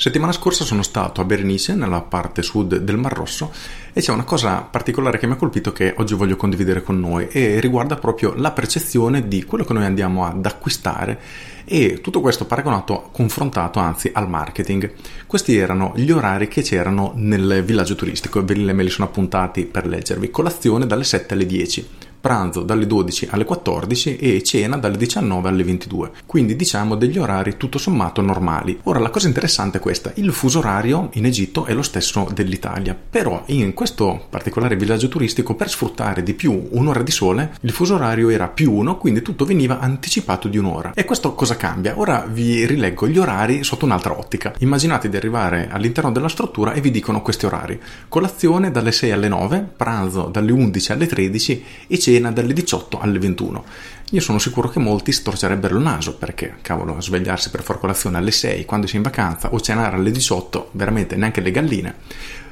Settimana scorsa sono stato a Berenice, nella parte sud del Mar Rosso, e c'è una cosa particolare che mi ha colpito che oggi voglio condividere con noi e riguarda proprio la percezione di quello che noi andiamo ad acquistare e tutto questo paragonato, confrontato anzi al marketing. Questi erano gli orari che c'erano nel villaggio turistico, ve me li sono appuntati per leggervi. Colazione dalle 7 alle 10 pranzo dalle 12 alle 14 e cena dalle 19 alle 22. Quindi diciamo degli orari tutto sommato normali. Ora la cosa interessante è questa, il fuso orario in Egitto è lo stesso dell'Italia, però in questo particolare villaggio turistico per sfruttare di più un'ora di sole il fuso orario era più uno, quindi tutto veniva anticipato di un'ora. E questo cosa cambia? Ora vi rileggo gli orari sotto un'altra ottica. Immaginate di arrivare all'interno della struttura e vi dicono questi orari. Colazione dalle 6 alle 9, pranzo dalle 11 alle 13 e cena cena dalle 18 alle 21. Io sono sicuro che molti storcerebbero il naso perché, cavolo, svegliarsi per far colazione alle 6 quando si è in vacanza o cenare alle 18, veramente neanche le galline.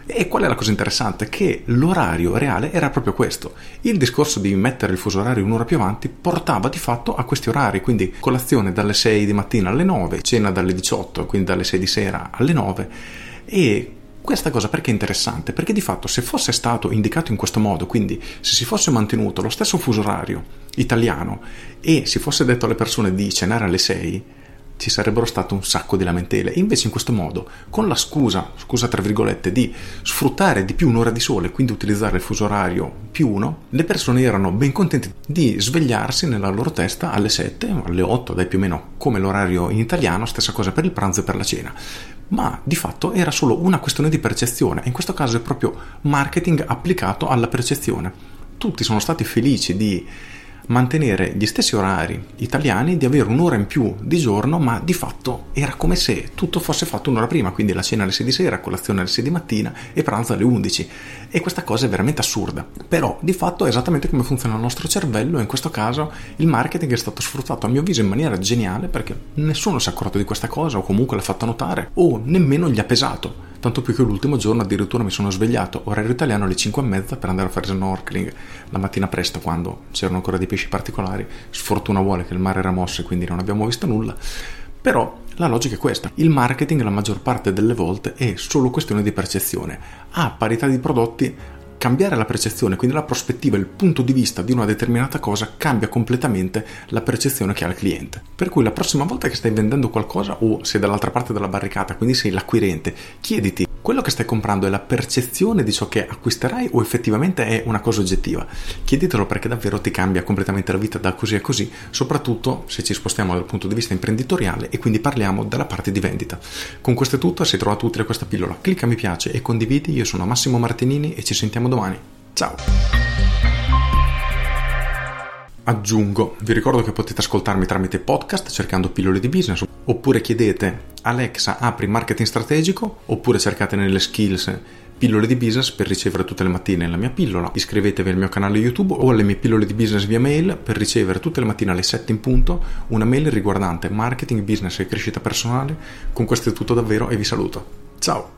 E qual è la cosa interessante? Che l'orario reale era proprio questo. Il discorso di mettere il fuso orario un'ora più avanti portava di fatto a questi orari, quindi colazione dalle 6 di mattina alle 9, cena dalle 18, quindi dalle 6 di sera alle 9 e questa cosa perché è interessante? Perché di fatto se fosse stato indicato in questo modo, quindi se si fosse mantenuto lo stesso fuso orario italiano e si fosse detto alle persone di cenare alle 6, ci sarebbero state un sacco di lamentele. Invece in questo modo, con la scusa, scusa tra virgolette, di sfruttare di più un'ora di sole, quindi utilizzare il fuso orario più uno, le persone erano ben contente di svegliarsi nella loro testa alle 7, alle 8, dai più o meno come l'orario in italiano, stessa cosa per il pranzo e per la cena. Ma di fatto era solo una questione di percezione, in questo caso è proprio marketing applicato alla percezione. Tutti sono stati felici di mantenere gli stessi orari italiani, di avere un'ora in più di giorno, ma di fatto era come se tutto fosse fatto un'ora prima, quindi la cena alle 6 di sera, colazione alle 6 di mattina e pranzo alle 11. E questa cosa è veramente assurda. Però di fatto è esattamente come funziona il nostro cervello in questo caso il marketing è stato sfruttato a mio avviso in maniera geniale perché nessuno si è accorto di questa cosa o comunque l'ha fatta notare o nemmeno gli ha pesato tanto più che l'ultimo giorno addirittura mi sono svegliato, orario italiano alle 5 e mezza per andare a fare snorkeling. La mattina presto quando c'erano ancora dei pesci particolari, sfortuna vuole che il mare era mosso e quindi non abbiamo visto nulla, però la logica è questa, il marketing la maggior parte delle volte è solo questione di percezione, a parità di prodotti cambiare la percezione, quindi la prospettiva, il punto di vista di una determinata cosa cambia completamente la percezione che ha il cliente. Per cui la prossima volta che stai vendendo qualcosa o sei dall'altra parte della barricata, quindi sei l'acquirente, chiediti quello che stai comprando è la percezione di ciò che acquisterai o effettivamente è una cosa oggettiva? Chieditelo perché davvero ti cambia completamente la vita da così a così, soprattutto se ci spostiamo dal punto di vista imprenditoriale e quindi parliamo della parte di vendita. Con questo è tutto, se hai trovato utile questa pillola, clicca mi piace e condividi. Io sono Massimo Martinini e ci sentiamo domani. Ciao! Aggiungo, vi ricordo che potete ascoltarmi tramite podcast cercando pillole di business oppure chiedete Alexa apri marketing strategico oppure cercate nelle skills pillole di business per ricevere tutte le mattine la mia pillola. Iscrivetevi al mio canale YouTube o alle mie pillole di business via mail per ricevere tutte le mattine alle 7 in punto una mail riguardante marketing, business e crescita personale. Con questo è tutto davvero e vi saluto. Ciao!